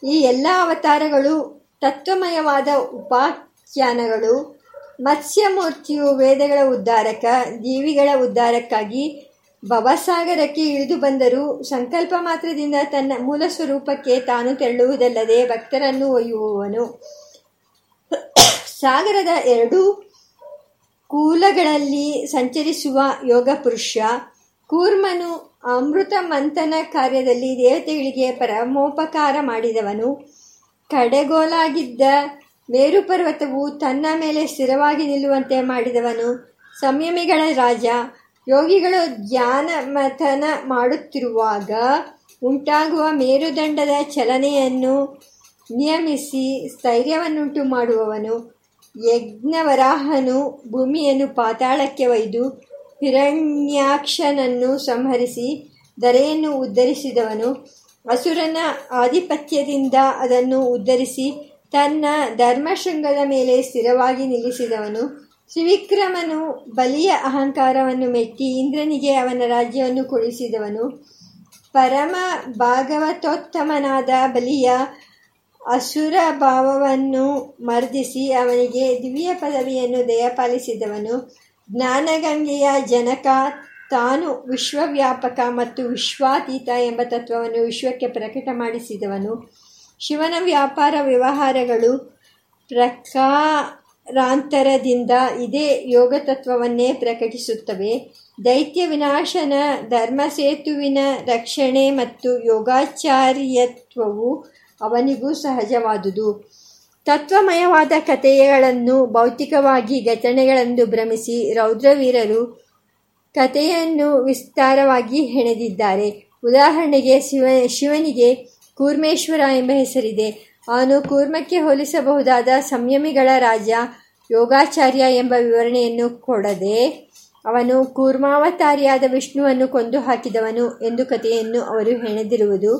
ಈ ಎಲ್ಲ ಅವತಾರಗಳು ತತ್ವಮಯವಾದ ಉಪಾಖ್ಯಾನಗಳು. ಮತ್ಸ್ಯಮೂರ್ತಿಯು ವೇದಗಳ ಉದ್ಧಾರಕ, ಜೀವಿಗಳ ಉದ್ಧಾರಕ್ಕಾಗಿ ಭವಸಾಗರಕ್ಕೆ ಇಳಿದು ಬಂದರೂ ಸಂಕಲ್ಪ ಮಾತ್ರದಿಂದ ತನ್ನ ಮೂಲ ಸ್ವರೂಪಕ್ಕೆ ತಾನು ತೆರಳುವುದಲ್ಲದೆ ಭಕ್ತರನ್ನು ಒಯ್ಯುವವನು. ಸಾಗರದ ಎರಡೂ ಕೂಲಗಳಲ್ಲಿ ಸಂಚರಿಸುವ ಯೋಗ ಪುರುಷ, ಕೂರ್ಮನು ಅಮೃತ ಮಂಥನ ಕಾರ್ಯದಲ್ಲಿ ದೇವತೆಗಳಿಗೆ ಪರಮೋಪಕಾರ ಮಾಡಿದವನು. ಕಡೆಗೋಲಾಗಿದ್ದ ಮೇರು ಪರ್ವತವು ತನ್ನ ಮೇಲೆ ಸ್ಥಿರವಾಗಿ ನಿಲ್ಲುವಂತೆ ಮಾಡಿದವನು. ಸಂಯಮಿಗಳ ರಾಜ ಯೋಗಿಗಳು ಧ್ಯಾನ ಮಥನ ಮಾಡುತ್ತಿರುವಾಗ ಉಂಟಾಗುವ ಮೇರುದಂಡದ ಚಲನೆಯನ್ನು ನಿಯಮಿಸಿ ಸ್ಥೈರ್ಯವನ್ನುಂಟು ಮಾಡುವವನು ಯಜ್ಞವರಾಹನು ಭೂಮಿಯನ್ನು ಪಾತಾಳಕ್ಕೆ ಒಯ್ದು ಹಿರಣ್ಯಾಕ್ಷನನ್ನು ಸಂಹರಿಸಿ ದರೆಯನ್ನು ಉದ್ಧರಿಸಿದವನು. ಅಸುರನ ಆಧಿಪತ್ಯದಿಂದ ಅದನ್ನು ಉದ್ಧರಿಸಿ ತನ್ನ ಧರ್ಮಶೃಂಗದ ಮೇಲೆ ಸ್ಥಿರವಾಗಿ ನಿಲ್ಲಿಸಿದವನು. ತ್ರಿವಿಕ್ರಮನು ಬಲಿಯ ಅಹಂಕಾರವನ್ನು ಮೆಟ್ಟಿ ಇಂದ್ರನಿಗೆ ಅವನ ರಾಜ್ಯವನ್ನು ಕೊಡಿಸಿದವನು. ಪರಮ ಭಾಗವತೋತ್ತಮನಾದ ಬಲಿಯ ಅಸುರ ಭಾವವನ್ನು ಮರ್ದಿಸಿ ಅವನಿಗೆ ದಿವ್ಯ ಪದವಿಯನ್ನು ದಯಪಾಲಿಸಿದವನು. ಜ್ಞಾನಗಂಗೆಯ ಜನಕ, ತಾನು ವಿಶ್ವವ್ಯಾಪಕ ಮತ್ತು ವಿಶ್ವಾತೀತ ಎಂಬ ತತ್ವವನ್ನು ವಿಶ್ವಕ್ಕೆ ಪ್ರಕಟ ಮಾಡಿಸಿದವನು. ಶಿವನ ವ್ಯಾಪಾರ ವ್ಯವಹಾರಗಳು ಪ್ರಕಾರಾಂತರದಿಂದ ಇದೇ ಯೋಗ ತತ್ವವನ್ನೇ ಪ್ರಕಟಿಸುತ್ತವೆ. ದೈತ್ಯ ವಿನಾಶನ, ಧರ್ಮ ಸೇತುವಿನ ರಕ್ಷಣೆ ಮತ್ತು ಯೋಗಾಚಾರ್ಯತ್ವವು ಅವನಿಗೂ ಸಹಜವಾದುದು. ತತ್ವಮಯವಾದ ಕಥೆಗಳನ್ನು ಭೌತಿಕವಾಗಿ ಘಟನೆಗಳೆಂದು ಭ್ರಮಿಸಿ ರೌದ್ರವೀರರು ಕಥೆಯನ್ನು ವಿಸ್ತಾರವಾಗಿ ಹೆಣೆದಿದ್ದಾರೆ. ಉದಾಹರಣೆಗೆ ಶಿವ, ಶಿವನಿಗೆ ಕೂರ್ಮೇಶ್ವರ ಎಂಬ ಹೆಸರಿದೆ. ಅವನು ಕೂರ್ಮಕ್ಕೆ ಹೋಲಿಸಬಹುದಾದ ಸಂಯಮಿಗಳ ರಾಜ ಯೋಗಾಚಾರ್ಯ ಎಂಬ ವಿವರಣೆಯನ್ನು ಕೊಡದೆ ಅವನು ಕೂರ್ಮಾವತಾರಿಯಾದ ವಿಷ್ಣುವನ್ನು ಕೊಂದು ಹಾಕಿದವನು ಎಂದು ಕಥೆಯನ್ನು ಅವರು ಹೆಣೆದಿರುವುದು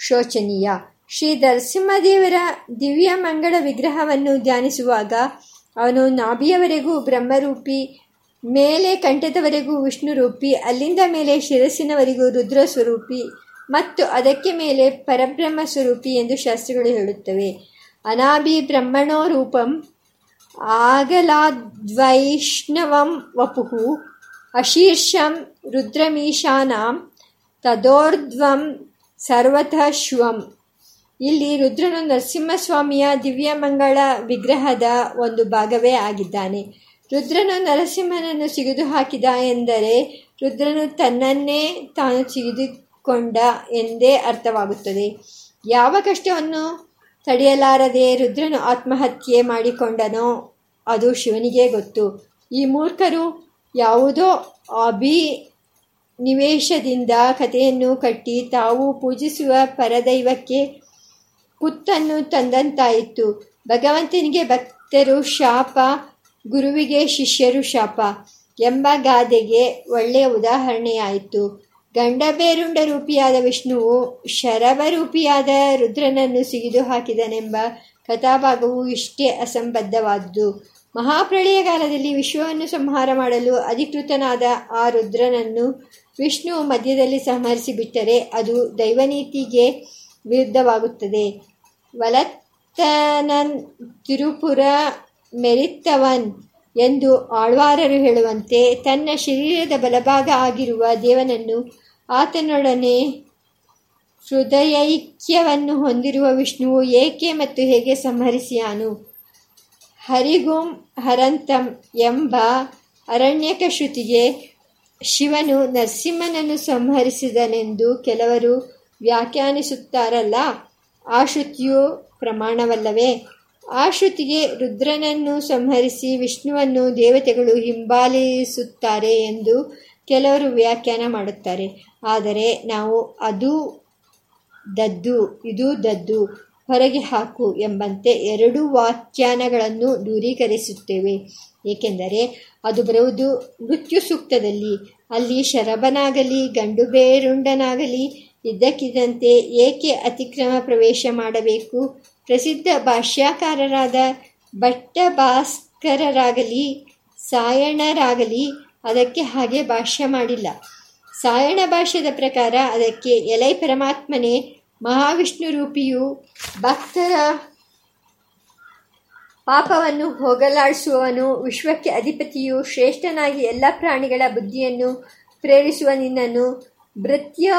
ಶೋಚನೀಯ. ಶ್ರೀ ನರಸಿಂಹದೇವರ ದಿವ್ಯ ಮಂಗಳ ವಿಗ್ರಹವನ್ನು ಧ್ಯಾನಿಸುವಾಗ ಅವನು ನಾಭಿಯವರೆಗೂ ಬ್ರಹ್ಮರೂಪಿ, ಮೇಲೆ ಕಂಠದವರೆಗೂ ವಿಷ್ಣು ರೂಪಿ ಅಲ್ಲಿಂದ ಮೇಲೆ ಶಿರಸ್ಸಿನವರೆಗೂ ರುದ್ರ ಸ್ವರೂಪಿ ಮತ್ತು ಅದಕ್ಕೆ ಮೇಲೆ ಪರಬ್ರಹ್ಮ ಸ್ವರೂಪಿ ಎಂದು ಶಾಸ್ತ್ರಗಳು ಹೇಳುತ್ತವೆ. ಅನಾಭಿ ಬ್ರಹ್ಮಣೋ ರೂಪಂ ಆಗಲಾದ್ವೈಷ್ಣವಂ ವಪುಹು ಅಶೀರ್ಷಂ ರುದ್ರಮೀಶಾನಾಂ ತದೋರ್ಧ್ವಂ ಸರ್ವತಃ ಶ್ವಂ. ಇಲ್ಲಿ ರುದ್ರನು ನರಸಿಂಹಸ್ವಾಮಿಯ ದಿವ್ಯಮಂಗಳ ವಿಗ್ರಹದ ಒಂದು ಭಾಗವೇ ಆಗಿದ್ದಾನೆ. ರುದ್ರನು ನರಸಿಂಹನನ್ನು ಸಿಗಿದು ಹಾಕಿದ ಎಂದರೆ ರುದ್ರನು ತನ್ನನ್ನೇ ತಾನು ಸಿಗಿದುಕೊಂಡ ಎಂದೇ ಅರ್ಥವಾಗುತ್ತದೆ. ಯಾವ ಕಷ್ಟವನ್ನು ತಡೆಯಲಾರದೆ ರುದ್ರನು ಆತ್ಮಹತ್ಯೆ ಮಾಡಿಕೊಂಡನೋ ಅದು ಶಿವನಿಗೆ ಗೊತ್ತು. ಈ ಮೂರ್ಖರು ಯಾವುದೋ ಅಭಿ ನಿವೇಶದಿಂದ ಕಥೆಯನ್ನು ಕಟ್ಟಿ ತಾವು ಪೂಜಿಸುವ ಪರದೈವಕ್ಕೆ ಕುತ್ತನ್ನು ತಂದಂತಾಯಿತು. ಭಗವಂತನಿಗೆ ಭಕ್ತರು ಶಾಪ, ಗುರುವಿಗೆ ಶಿಷ್ಯರು ಶಾಪ ಎಂಬ ಗಾದೆಗೆ ಒಳ್ಳೆಯ ಉದಾಹರಣೆಯಾಯಿತು. ಗಂಡಬೇರುಂಡ ರೂಪಿಯಾದ ವಿಷ್ಣುವು ಶರಭರೂಪಿಯಾದ ರುದ್ರನನ್ನು ಸಿಗಿದು ಹಾಕಿದನೆಂಬ ಕಥಾಭಾಗವು ಇಷ್ಟೇ ಅಸಂಬದ್ಧವಾದುದು. ಮಹಾಪ್ರಳಯಕಾಲದಲ್ಲಿ ವಿಶ್ವವನ್ನು ಸಂಹಾರ ಮಾಡಲು ಅಧಿಕೃತನಾದ ಆ ರುದ್ರನನ್ನು ವಿಷ್ಣು ಮಧ್ಯದಲ್ಲಿ ಸಂಹರಿಸಿಬಿಟ್ಟರೆ ಅದು ದೈವನೀತಿಗೆ ವಿರುದ್ಧವಾಗುತ್ತದೆ. ವಲತ್ತನನ್ ತಿರುಪುರ ಮೆರಿತ್ತವನ್ ಎಂದು ಆಳ್ವಾರರು ಹೇಳುವಂತೆ ತನ್ನ ಶರೀರದ ಬಲಭಾಗ ಆಗಿರುವ ದೇವನನ್ನು ಆತನೊಡನೆ ಹೃದಯೈಕ್ಯವನ್ನು ಹೊಂದಿರುವ ವಿಷ್ಣುವು ಏಕೆ ಮತ್ತು ಹೇಗೆ ಸಂಹರಿಸಿಯಾನು? ಹರಿಗೋಂ ಹರಂತಂ ಎಂಬ ಅರಣ್ಯಕ ಶ್ರುತಿಗೆ ಶಿವನು ನರಸಿಂಹನನ್ನು ಸಂಹರಿಸಿದನೆಂದು ಕೆಲವರು ವ್ಯಾಖ್ಯಾನಿಸುತ್ತಾರಲ್ಲ? ಆ ಶ್ರುತಿಯು ಪ್ರಮಾಣವಲ್ಲವೇ? ಆ ಶ್ರುತಿಗೆ ರುದ್ರನನ್ನು ಸಂಹರಿಸಿ ವಿಷ್ಣುವನ್ನು ದೇವತೆಗಳು ಹಿಂಬಾಲಿಸುತ್ತಾರೆ ಎಂದು ಕೆಲವರು ವ್ಯಾಖ್ಯಾನ ಮಾಡುತ್ತಾರೆ. ಆದರೆ ನಾವು ಅದು ದದ್ದು, ಇದು ದದ್ದು, ಹೊರಗೆ ಹಾಕು ಎಂಬಂತೆ ಎರಡು ವ್ಯಾಖ್ಯಾನಗಳನ್ನು ದೂರೀಕರಿಸುತ್ತೇವೆ. ಏಕೆಂದರೆ ಅದು ಬರುವುದು ಮೃತ್ಯು ಸೂಕ್ತದಲ್ಲಿ. ಅಲ್ಲಿ ಶರಬನಾಗಲಿ ಗಂಡು ಬೇರುಂಡನಾಗಲಿ ಇದ್ದಕ್ಕಿದ್ದಂತೆ ಏಕೆ ಅತಿಕ್ರಮ ಪ್ರವೇಶ ಮಾಡಬೇಕು? ಪ್ರಸಿದ್ಧ ಭಾಷ್ಯಕಾರರಾದ ಭಟ್ಟಭಾಸ್ಕರರಾಗಲಿ ಸಾಯಣರಾಗಲಿ ಅದಕ್ಕೆ ಹಾಗೆ ಭಾಷ್ಯ ಮಾಡಿಲ್ಲ. ಸಾಯಣ ಭಾಷ್ಯದ ಪ್ರಕಾರ ಅದಕ್ಕೆ ಎಲೈ ಪರಮಾತ್ಮನೇ ಮಹಾವಿಷ್ಣು ರೂಪಿಯು ಭಕ್ತರ ಪಾಪವನ್ನು ಹೋಗಲಾಡಿಸುವವನು, ವಿಶ್ವಕ್ಕೆ ಅಧಿಪತಿಯು ಶ್ರೇಷ್ಠನಾಗಿ ಎಲ್ಲ ಪ್ರಾಣಿಗಳ ಬುದ್ಧಿಯನ್ನು ಪ್ರೇರಿಸುವ ನಿನ್ನನ್ನು ಭೃತ್ಯ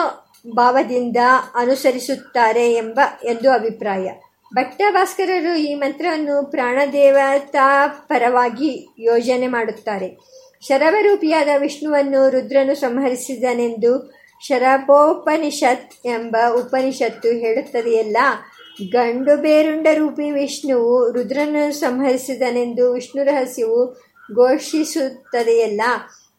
ಭಾವದಿಂದ ಅನುಸರಿಸುತ್ತಾರೆ ಎಂಬ ಎಂದು ಅಭಿಪ್ರಾಯ. ಭಟ್ಟಭಾಸ್ಕರರು ಈ ಮಂತ್ರವನ್ನು ಪ್ರಾಣದೇವತಾ ಪರವಾಗಿ ಯೋಜನೆ ಮಾಡುತ್ತಾರೆ. ಶರವರೂಪಿಯಾದ ವಿಷ್ಣುವನ್ನು ರುದ್ರನು ಸಂಹರಿಸಿದನೆಂದು ಶರಭೋಪನಿಷತ್ ಎಂಬ ಉಪನಿಷತ್ತು ಹೇಳುತ್ತದೆಯಲ್ಲ? ಗಂಡು ಬೇರುಂಡ ರೂಪಿ ವಿಷ್ಣುವು ರುದ್ರನನ್ನು ಸಂಹರಿಸಿದನೆಂದು ವಿಷ್ಣು ರಹಸ್ಯವು ಘೋಷಿಸುತ್ತದೆಯಲ್ಲ?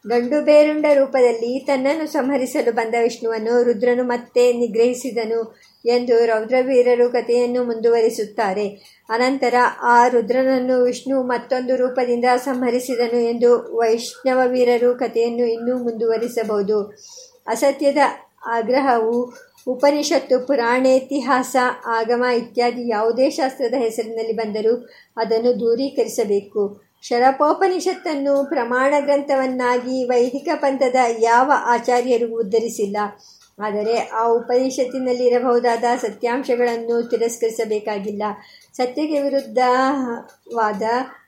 ಗಂಡು ಬೇರುಂಡ ರೂಪದಲ್ಲಿ ತನ್ನನ್ನು ಸಂಹರಿಸಲು ಬಂದ ವಿಷ್ಣುವನ್ನು ರುದ್ರನು ಮತ್ತೆ ನಿಗ್ರಹಿಸಿದನು. ಎಂದು ರೌದ್ರವೀರರು ಕಥೆಯನ್ನು ಮುಂದುವರಿಸುತ್ತಾರೆ. ಅನಂತರ ಆ ರುದ್ರನನ್ನು ವಿಷ್ಣು ಮತ್ತೊಂದು ರೂಪದಿಂದ ಸಂಹರಿಸಿದನು ಎಂದು ವೈಷ್ಣವ ವೀರರು ಕಥೆಯನ್ನು ಇನ್ನೂ ಮುಂದುವರಿಸಬಹುದು. ಅಸತ್ಯದ ಆಗ್ರಹವು ಉಪನಿಷತ್ತು ಪುರಾಣೇತಿಹಾಸ ಆಗಮ ಇತ್ಯಾದಿ ಯಾವುದೇ ಶಾಸ್ತ್ರದ ಹೆಸರಿನಲ್ಲಿ ಬಂದರೂ ಅದನ್ನು ದೂರೀಕರಿಸಬೇಕು. ಶರಪೋಪನಿಷತ್ತನ್ನು ಪ್ರಮಾಣ ಗ್ರಂಥವನ್ನಾಗಿ ವೈದಿಕ ಪಂಥದ ಯಾವ ಆಚಾರ್ಯರು ಉದ್ಧರಿಸಿಲ್ಲ. ಆದರೆ ಆ ಉಪನಿಷತ್ತಿನಲ್ಲಿರಬಹುದಾದ ಸತ್ಯಾಂಶಗಳನ್ನು ತಿರಸ್ಕರಿಸಬೇಕಾಗಿಲ್ಲ. ಸತ್ಯಕ್ಕೆ ವಿರುದ್ಧವಾದ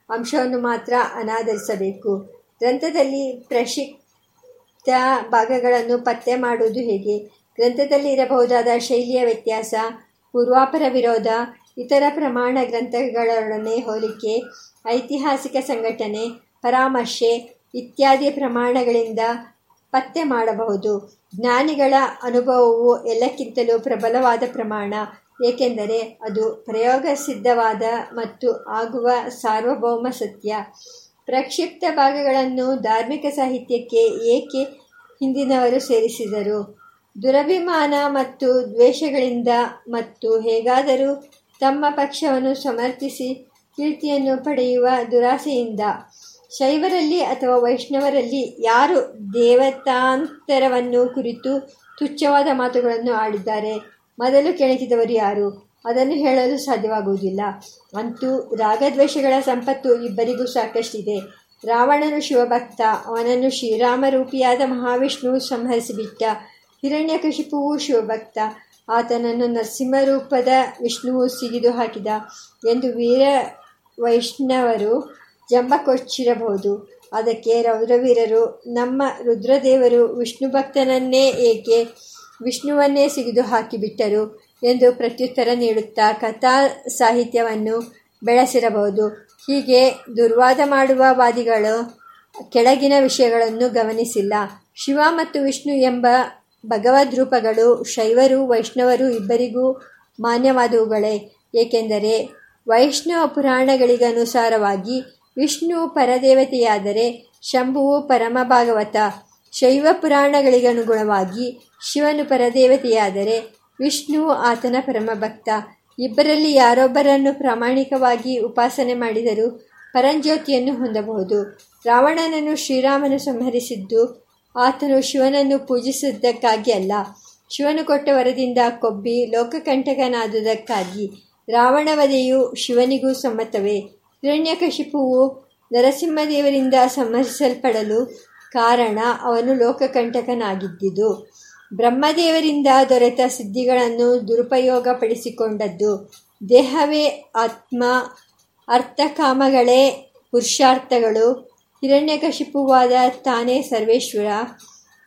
ಅಂಶವನ್ನು ಮಾತ್ರ ಅನಾದರಿಸಬೇಕು ಗ್ರಂಥದಲ್ಲಿ ಪ್ರಶಿಕ್ತ ಭಾಗಗಳನ್ನು ಪತ್ತೆ ಮಾಡುವುದು ಹೇಗೆ? ಗ್ರಂಥದಲ್ಲಿ ಇರಬಹುದಾದ ಶೈಲಿಯ ವ್ಯತ್ಯಾಸ, ಪೂರ್ವಾಪರ ವಿರೋಧ, ಇತರ ಪ್ರಮಾಣ ಗ್ರಂಥಗಳೊಡನೆ ಹೋಲಿಕೆ, ಐತಿಹಾಸಿಕ ಸಂಘಟನೆ, ಪರಾಮರ್ಶೆ ಇತ್ಯಾದಿ ಪ್ರಮಾಣಗಳಿಂದ ಪತ್ತೆ ಮಾಡಬಹುದು. ಜ್ಞಾನಿಗಳ ಅನುಭವವು ಎಲ್ಲಕ್ಕಿಂತಲೂ ಪ್ರಬಲವಾದ ಪ್ರಮಾಣ, ಏಕೆಂದರೆ ಅದು ಪ್ರಯೋಗ ಸಿದ್ಧವಾದ ಮತ್ತು ಆಗುವ ಸಾರ್ವಭೌಮ ಸತ್ಯ. ಪ್ರಕ್ಷಿಪ್ತ ಭಾಗಗಳನ್ನು ಧಾರ್ಮಿಕ ಸಾಹಿತ್ಯಕ್ಕೆ ಏಕೆ ಹಿಂದಿನವರು ಸೇರಿಸಿದರು? ದುರಭಿಮಾನ ಮತ್ತು ದ್ವೇಷಗಳಿಂದ ಮತ್ತು ಹೇಗಾದರೂ ತಮ್ಮ ಪಕ್ಷವನ್ನು ಸಮರ್ಥಿಸಿ ಕೀರ್ತಿಯನ್ನು ಪಡೆಯುವ ದುರಾಸೆಯಿಂದ. ಶೈವರಲ್ಲಿ ಅಥವಾ ವೈಷ್ಣವರಲ್ಲಿ ಯಾರು ದೇವತಾಂತರವನ್ನು ಕುರಿತು ತುಚ್ಛವಾದ ಮಾತುಗಳನ್ನು ಆಡಿದ್ದಾರೆ? ಮೊದಲು ಕೆಣಕಿದವರು ಯಾರು? ಅದನ್ನು ಹೇಳಲು ಸಾಧ್ಯವಾಗುವುದಿಲ್ಲ. ಅಂತೂ ರಾಗದ್ವೇಷಗಳ ಸಂಪತ್ತು ಇಬ್ಬರಿಗೂ ಸಾಕಷ್ಟಿದೆ. ರಾವಣನು ಶಿವಭಕ್ತ, ಅವನನ್ನು ಶ್ರೀರಾಮರೂಪಿಯಾದ ಮಹಾವಿಷ್ಣು ಸಂಹರಿಸಿಬಿಟ್ಟ. ಹಿರಣ್ಯಕಶಿಪುವು ಶಿವಭಕ್ತ, ಆತನನ್ನು ನರಸಿಂಹರೂಪದ ವಿಷ್ಣುವು ಸಿಗಿದು ಹಾಕಿದ ಎಂದು ವೀರ ವೈಷ್ಣವರು ಜಂಬ ಕೊಚ್ಚಿರಬಹುದು ಅದಕ್ಕೆ ರೌದ್ರವೀರರು, ನಮ್ಮ ರುದ್ರದೇವರು ವಿಷ್ಣು ಭಕ್ತನನ್ನೇ ಏಕೆ ವಿಷ್ಣುವನ್ನೇ ಸಿಗಿದು ಹಾಕಿಬಿಟ್ಟರು ಎಂದು ಪ್ರತ್ಯುತ್ತರ ನೀಡುತ್ತಾ ಕಥಾ ಸಾಹಿತ್ಯವನ್ನು ಬೆಳೆಸಿರಬಹುದು. ಹೀಗೆ ದುರ್ವಾದ ಮಾಡುವ ವಾದಿಗಳು ಕೆಳಗಿನ ವಿಷಯಗಳನ್ನು ಗಮನಿಸಿಲ್ಲ. ಶಿವ ಮತ್ತು ವಿಷ್ಣು ಎಂಬ ಭಗವದ್ರೂಪಗಳು ಶೈವರು, ವೈಷ್ಣವರು ಇಬ್ಬರಿಗೂ ಮಾನ್ಯವಾದವುಗಳೇ. ಏಕೆಂದರೆ ವೈಷ್ಣವ ಪುರಾಣಗಳಿಗನುಸಾರವಾಗಿ ವಿಷ್ಣು ಪರದೇವತೆಯಾದರೆ ಶಂಭುವು ಪರಮ ಭಾಗವತ ಶೈವ ಪುರಾಣಗಳಿಗನುಗುಣವಾಗಿ ಶಿವನು ಪರದೇವತೆಯಾದರೆ ವಿಷ್ಣು ಆತನ ಪರಮ ಭಕ್ತ ಇಬ್ಬರಲ್ಲಿ ಯಾರೊಬ್ಬರನ್ನು ಪ್ರಾಮಾಣಿಕವಾಗಿ ಉಪಾಸನೆ ಮಾಡಿದರೂ ಪರಂಜ್ಯೋತಿಯನ್ನು ಹೊಂದಬಹುದು. ರಾವಣನನ್ನು ಶ್ರೀರಾಮನು ಸಂಹರಿಸಿದ್ದು ಆತನು ಶಿವನನ್ನು ಪೂಜಿಸಿದ್ದಕ್ಕಾಗಿ ಅಲ್ಲ. ಶಿವನು ಕೊಟ್ಟ ವರದಿಂದ ಕೊಬ್ಬಿ ಲೋಕಕಂಟಕನಾದುದಕ್ಕಾಗಿ ರಾವಣವಧೆಯು ಶಿವನಿಗೂ ಸಮ್ಮತವೇ. ಹಿರಣ್ಯಕಶಿಪುವು ನರಸಿಂಹದೇವರಿಂದ ಸಂಹರಿಸಲ್ಪಡಲು ಕಾರಣ ಅವನು ಲೋಕಕಂಟಕನಾಗಿದ್ದುದು ಬ್ರಹ್ಮದೇವರಿಂದ ದೊರೆತ ಸಿದ್ಧಿಗಳನ್ನು ದುರುಪಯೋಗಪಡಿಸಿಕೊಂಡದ್ದು ದೇಹವೇ ಆತ್ಮ, ಅರ್ಥಕಾಮಗಳೇ ಪುರುಷಾರ್ಥಗಳು. ಹಿರಣ್ಯಕಶಿಪುವಾದ ತಾನೇ ಸರ್ವೇಶ್ವರ.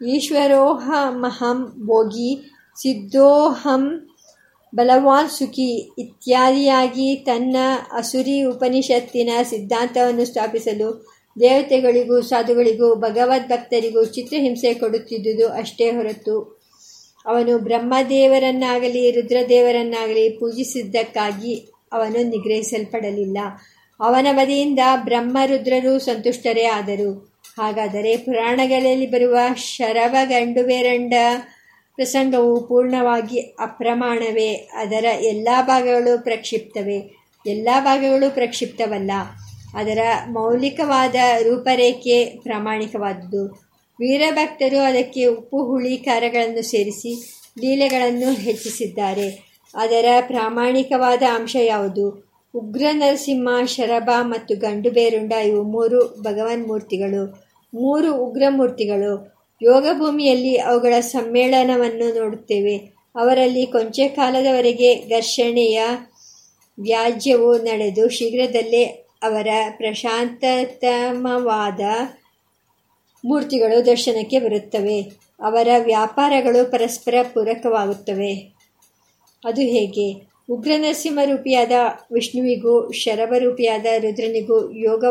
ಈಶ್ವರೋಹಮಹಂ ಭೋಗಿ ಸಿದ್ಧೋಹಂ ಬಲವಾನ್ ಸುಖಿ ಇತ್ಯಾದಿಯಾಗಿ ತನ್ನ ಅಸುರಿ ಉಪನಿಷತ್ತಿನ ಸಿದ್ಧಾಂತವನ್ನು ಸ್ಥಾಪಿಸಲು ದೇವತೆಗಳಿಗೂ ಸಾಧುಗಳಿಗೂ ಭಗವದ್ಭಕ್ತರಿಗೂ ಚಿತ್ರಹಿಂಸೆ ಕೊಡುತ್ತಿದ್ದುದು ಅಷ್ಟೇ ಹೊರತು. ಅವನು ಬ್ರಹ್ಮದೇವರನ್ನಾಗಲಿ ರುದ್ರದೇವರನ್ನಾಗಲಿ ಪೂಜಿಸಿದ್ದಕ್ಕಾಗಿ ಅವನು ನಿಗ್ರಹಿಸಲ್ಪಡಲಿಲ್ಲ. ಅವನ ಬ್ರಹ್ಮ ಬ್ರಹ್ಮರುದ್ರರು ಸಂತುಷ್ಟರೇ ಆದರು. ಹಾಗಾದರೆ ಪುರಾಣಗಳಲ್ಲಿ ಬರುವ ಶರವಗಂಡುಬೇರಂಡ ಪ್ರಸಂಗವು ಪೂರ್ಣವಾಗಿ ಅಪ್ರಮಾಣವೇ, ಅದರ ಎಲ್ಲ ಭಾಗಗಳು ಪ್ರಕ್ಷಿಪ್ತವೇ. ಎಲ್ಲ ಭಾಗಗಳು ಪ್ರಕ್ಷಿಪ್ತವಲ್ಲ, ಅದರ ಮೌಲಿಕವಾದ ರೂಪರೇಖೆ ಪ್ರಾಮಾಣಿಕವಾದುದು ವೀರಭಕ್ತರು ಅದಕ್ಕೆ ಉಪ್ಪು, ಹುಳಿ, ಖಾರಗಳನ್ನು ಸೇರಿಸಿ ಲೀಲೆಗಳನ್ನು ಹೆಚ್ಚಿಸಿದ್ದಾರೆ. ಅದರ ಪ್ರಾಮಾಣಿಕವಾದ ಅಂಶ ಯಾವುದು? ಉಗ್ರ, ನರಸಿಂಹ, ಶರಭ ಮತ್ತು ಗಂಡು ಬೇರುಂಡ ಇವು ಮೂರು ಭಗವನ್ಮೂರ್ತಿಗಳು. ಮೂರು ಉಗ್ರಮೂರ್ತಿಗಳು. ಯೋಗ ಭೂಮಿಯಲ್ಲಿ ಅವುಗಳ ಸಮ್ಮೇಳನವನ್ನು ನೋಡುತ್ತೇವೆ. ಅವರಲ್ಲಿ ಕೊಂಚ ಕಾಲದವರೆಗೆ ಘರ್ಷಣೆಯ ವ್ಯಾಜ್ಯವು ನಡೆದು ಶೀಘ್ರದಲ್ಲೇ ಅವರ ಪ್ರಶಾಂತತಮವಾದ ಮೂರ್ತಿಗಳು ದರ್ಶನಕ್ಕೆ ಬರುತ್ತವೆ. ಅವರ ವ್ಯಾಪಾರಗಳು ಪರಸ್ಪರ ಪೂರಕವಾಗುತ್ತವೆ. ಅದು ಹೇಗೆ? ಉಗ್ರ ರೂಪಿಯಾದ ವಿಷ್ಣುವಿಗೂ ಶರಭರೂಪಿಯಾದ ರುದ್ರನಿಗೂ ಯೋಗ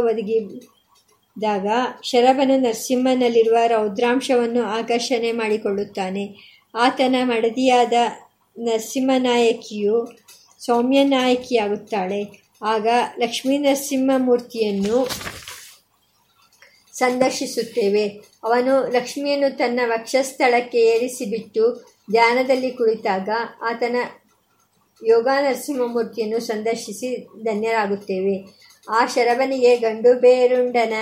ಒದಗಿದಾಗ ಶರಭನು ನರಸಿಂಹನಲ್ಲಿರುವ ರೌದ್ರಾಂಶವನ್ನು ಆಕರ್ಷಣೆ ಮಾಡಿಕೊಳ್ಳುತ್ತಾನೆ. ಆತನ ಮಡದಿಯಾದ ನರಸಿಂಹನಾಯಕಿಯು ಸೌಮ್ಯನಾಯಕಿಯಾಗುತ್ತಾಳೆ. ಆಗ ಲಕ್ಷ್ಮೀ ನರಸಿಂಹಮೂರ್ತಿಯನ್ನು ಸಂದರ್ಶಿಸುತ್ತೇವೆ. ಅವನು ಲಕ್ಷ್ಮಿಯನ್ನು ತನ್ನ ವಕ್ಷಸ್ಥಳಕ್ಕೆ ಏರಿಸಿಬಿಟ್ಟು ಧ್ಯಾನದಲ್ಲಿ ಕುಳಿತಾಗ ಆತನ ಯೋಗ ನರಸಿಂಹಮೂರ್ತಿಯನ್ನು ಸಂದರ್ಶಿಸಿ ಧನ್ಯರಾಗುತ್ತೇವೆ. ಆ ಶರಭನಿಗೆ ಗಂಡು ಬೇರುಂಡನ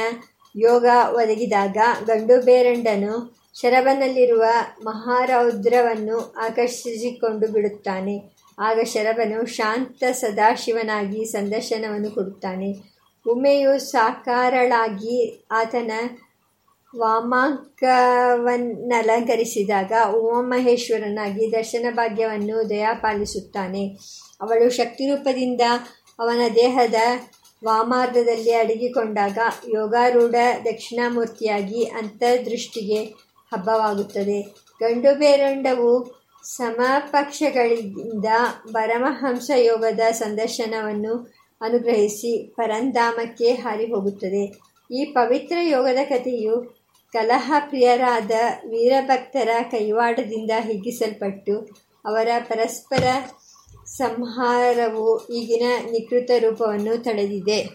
ಯೋಗ ಒದಗಿದಾಗ ಗಂಡು ಬೇರುಂಡನು ಶರಭನಲ್ಲಿರುವ ಮಹಾರೌದ್ರವನ್ನು ಆಕರ್ಷಿಸಿಕೊಂಡು ಬಿಡುತ್ತಾನೆ. ಆಗ ಶರಭನು ಶಾಂತ ಸದಾಶಿವನಾಗಿ ಸಂದರ್ಶನವನ್ನು ಕೊಡುತ್ತಾನೆ. ಉಮೆಯು ಸಾಕಾರಳಾಗಿ ಆತನ ವಾಮಾಂಕವನ್ನಲಂಕರಿಸಿದಾಗ ಉಮಾಮಹೇಶ್ವರನಾಗಿ ದರ್ಶನ ಭಾಗ್ಯವನ್ನು ದಯಾಪಾಲಿಸುತ್ತಾನೆ. ಅವಳು ಶಕ್ತಿರೂಪದಿಂದ ಅವನ ದೇಹದ ವಾಮಾರ್ಧದಲ್ಲಿ ಅಡಗಿಕೊಂಡಾಗ ಯೋಗಾರೂಢ ದಕ್ಷಿಣಾಮೂರ್ತಿಯಾಗಿ ಅಂತರ್ದೃಷ್ಟಿಗೆ ಹಬ್ಬವಾಗುತ್ತದೆ. ಗಂಡು ಬೇರಂಡವು ಸಮಪಕ್ಷಗಳಿಂದ ಪರಮಹಂಸ ಯೋಗದ ಸಂದರ್ಶನವನ್ನು ಅನುಗ್ರಹಿಸಿ ಪರಂಧಾಮಕ್ಕೆ ಹಾರಿ ಹೋಗುತ್ತದೆ ಈ ಪವಿತ್ರ ಯೋಗದ ಕಥೆಯು ಕಲಹಪ್ರಿಯರಾದ ವೀರಭಕ್ತರ ಕೈವಾಡದಿಂದ ಹಿಗ್ಗಿಸಲ್ಪಟ್ಟು ಅವರ ಪರಸ್ಪರ ಸಂಹಾರವು ಈಗಿನ ನಿಕೃತ ರೂಪವನ್ನು ತಳೆದಿದೆ.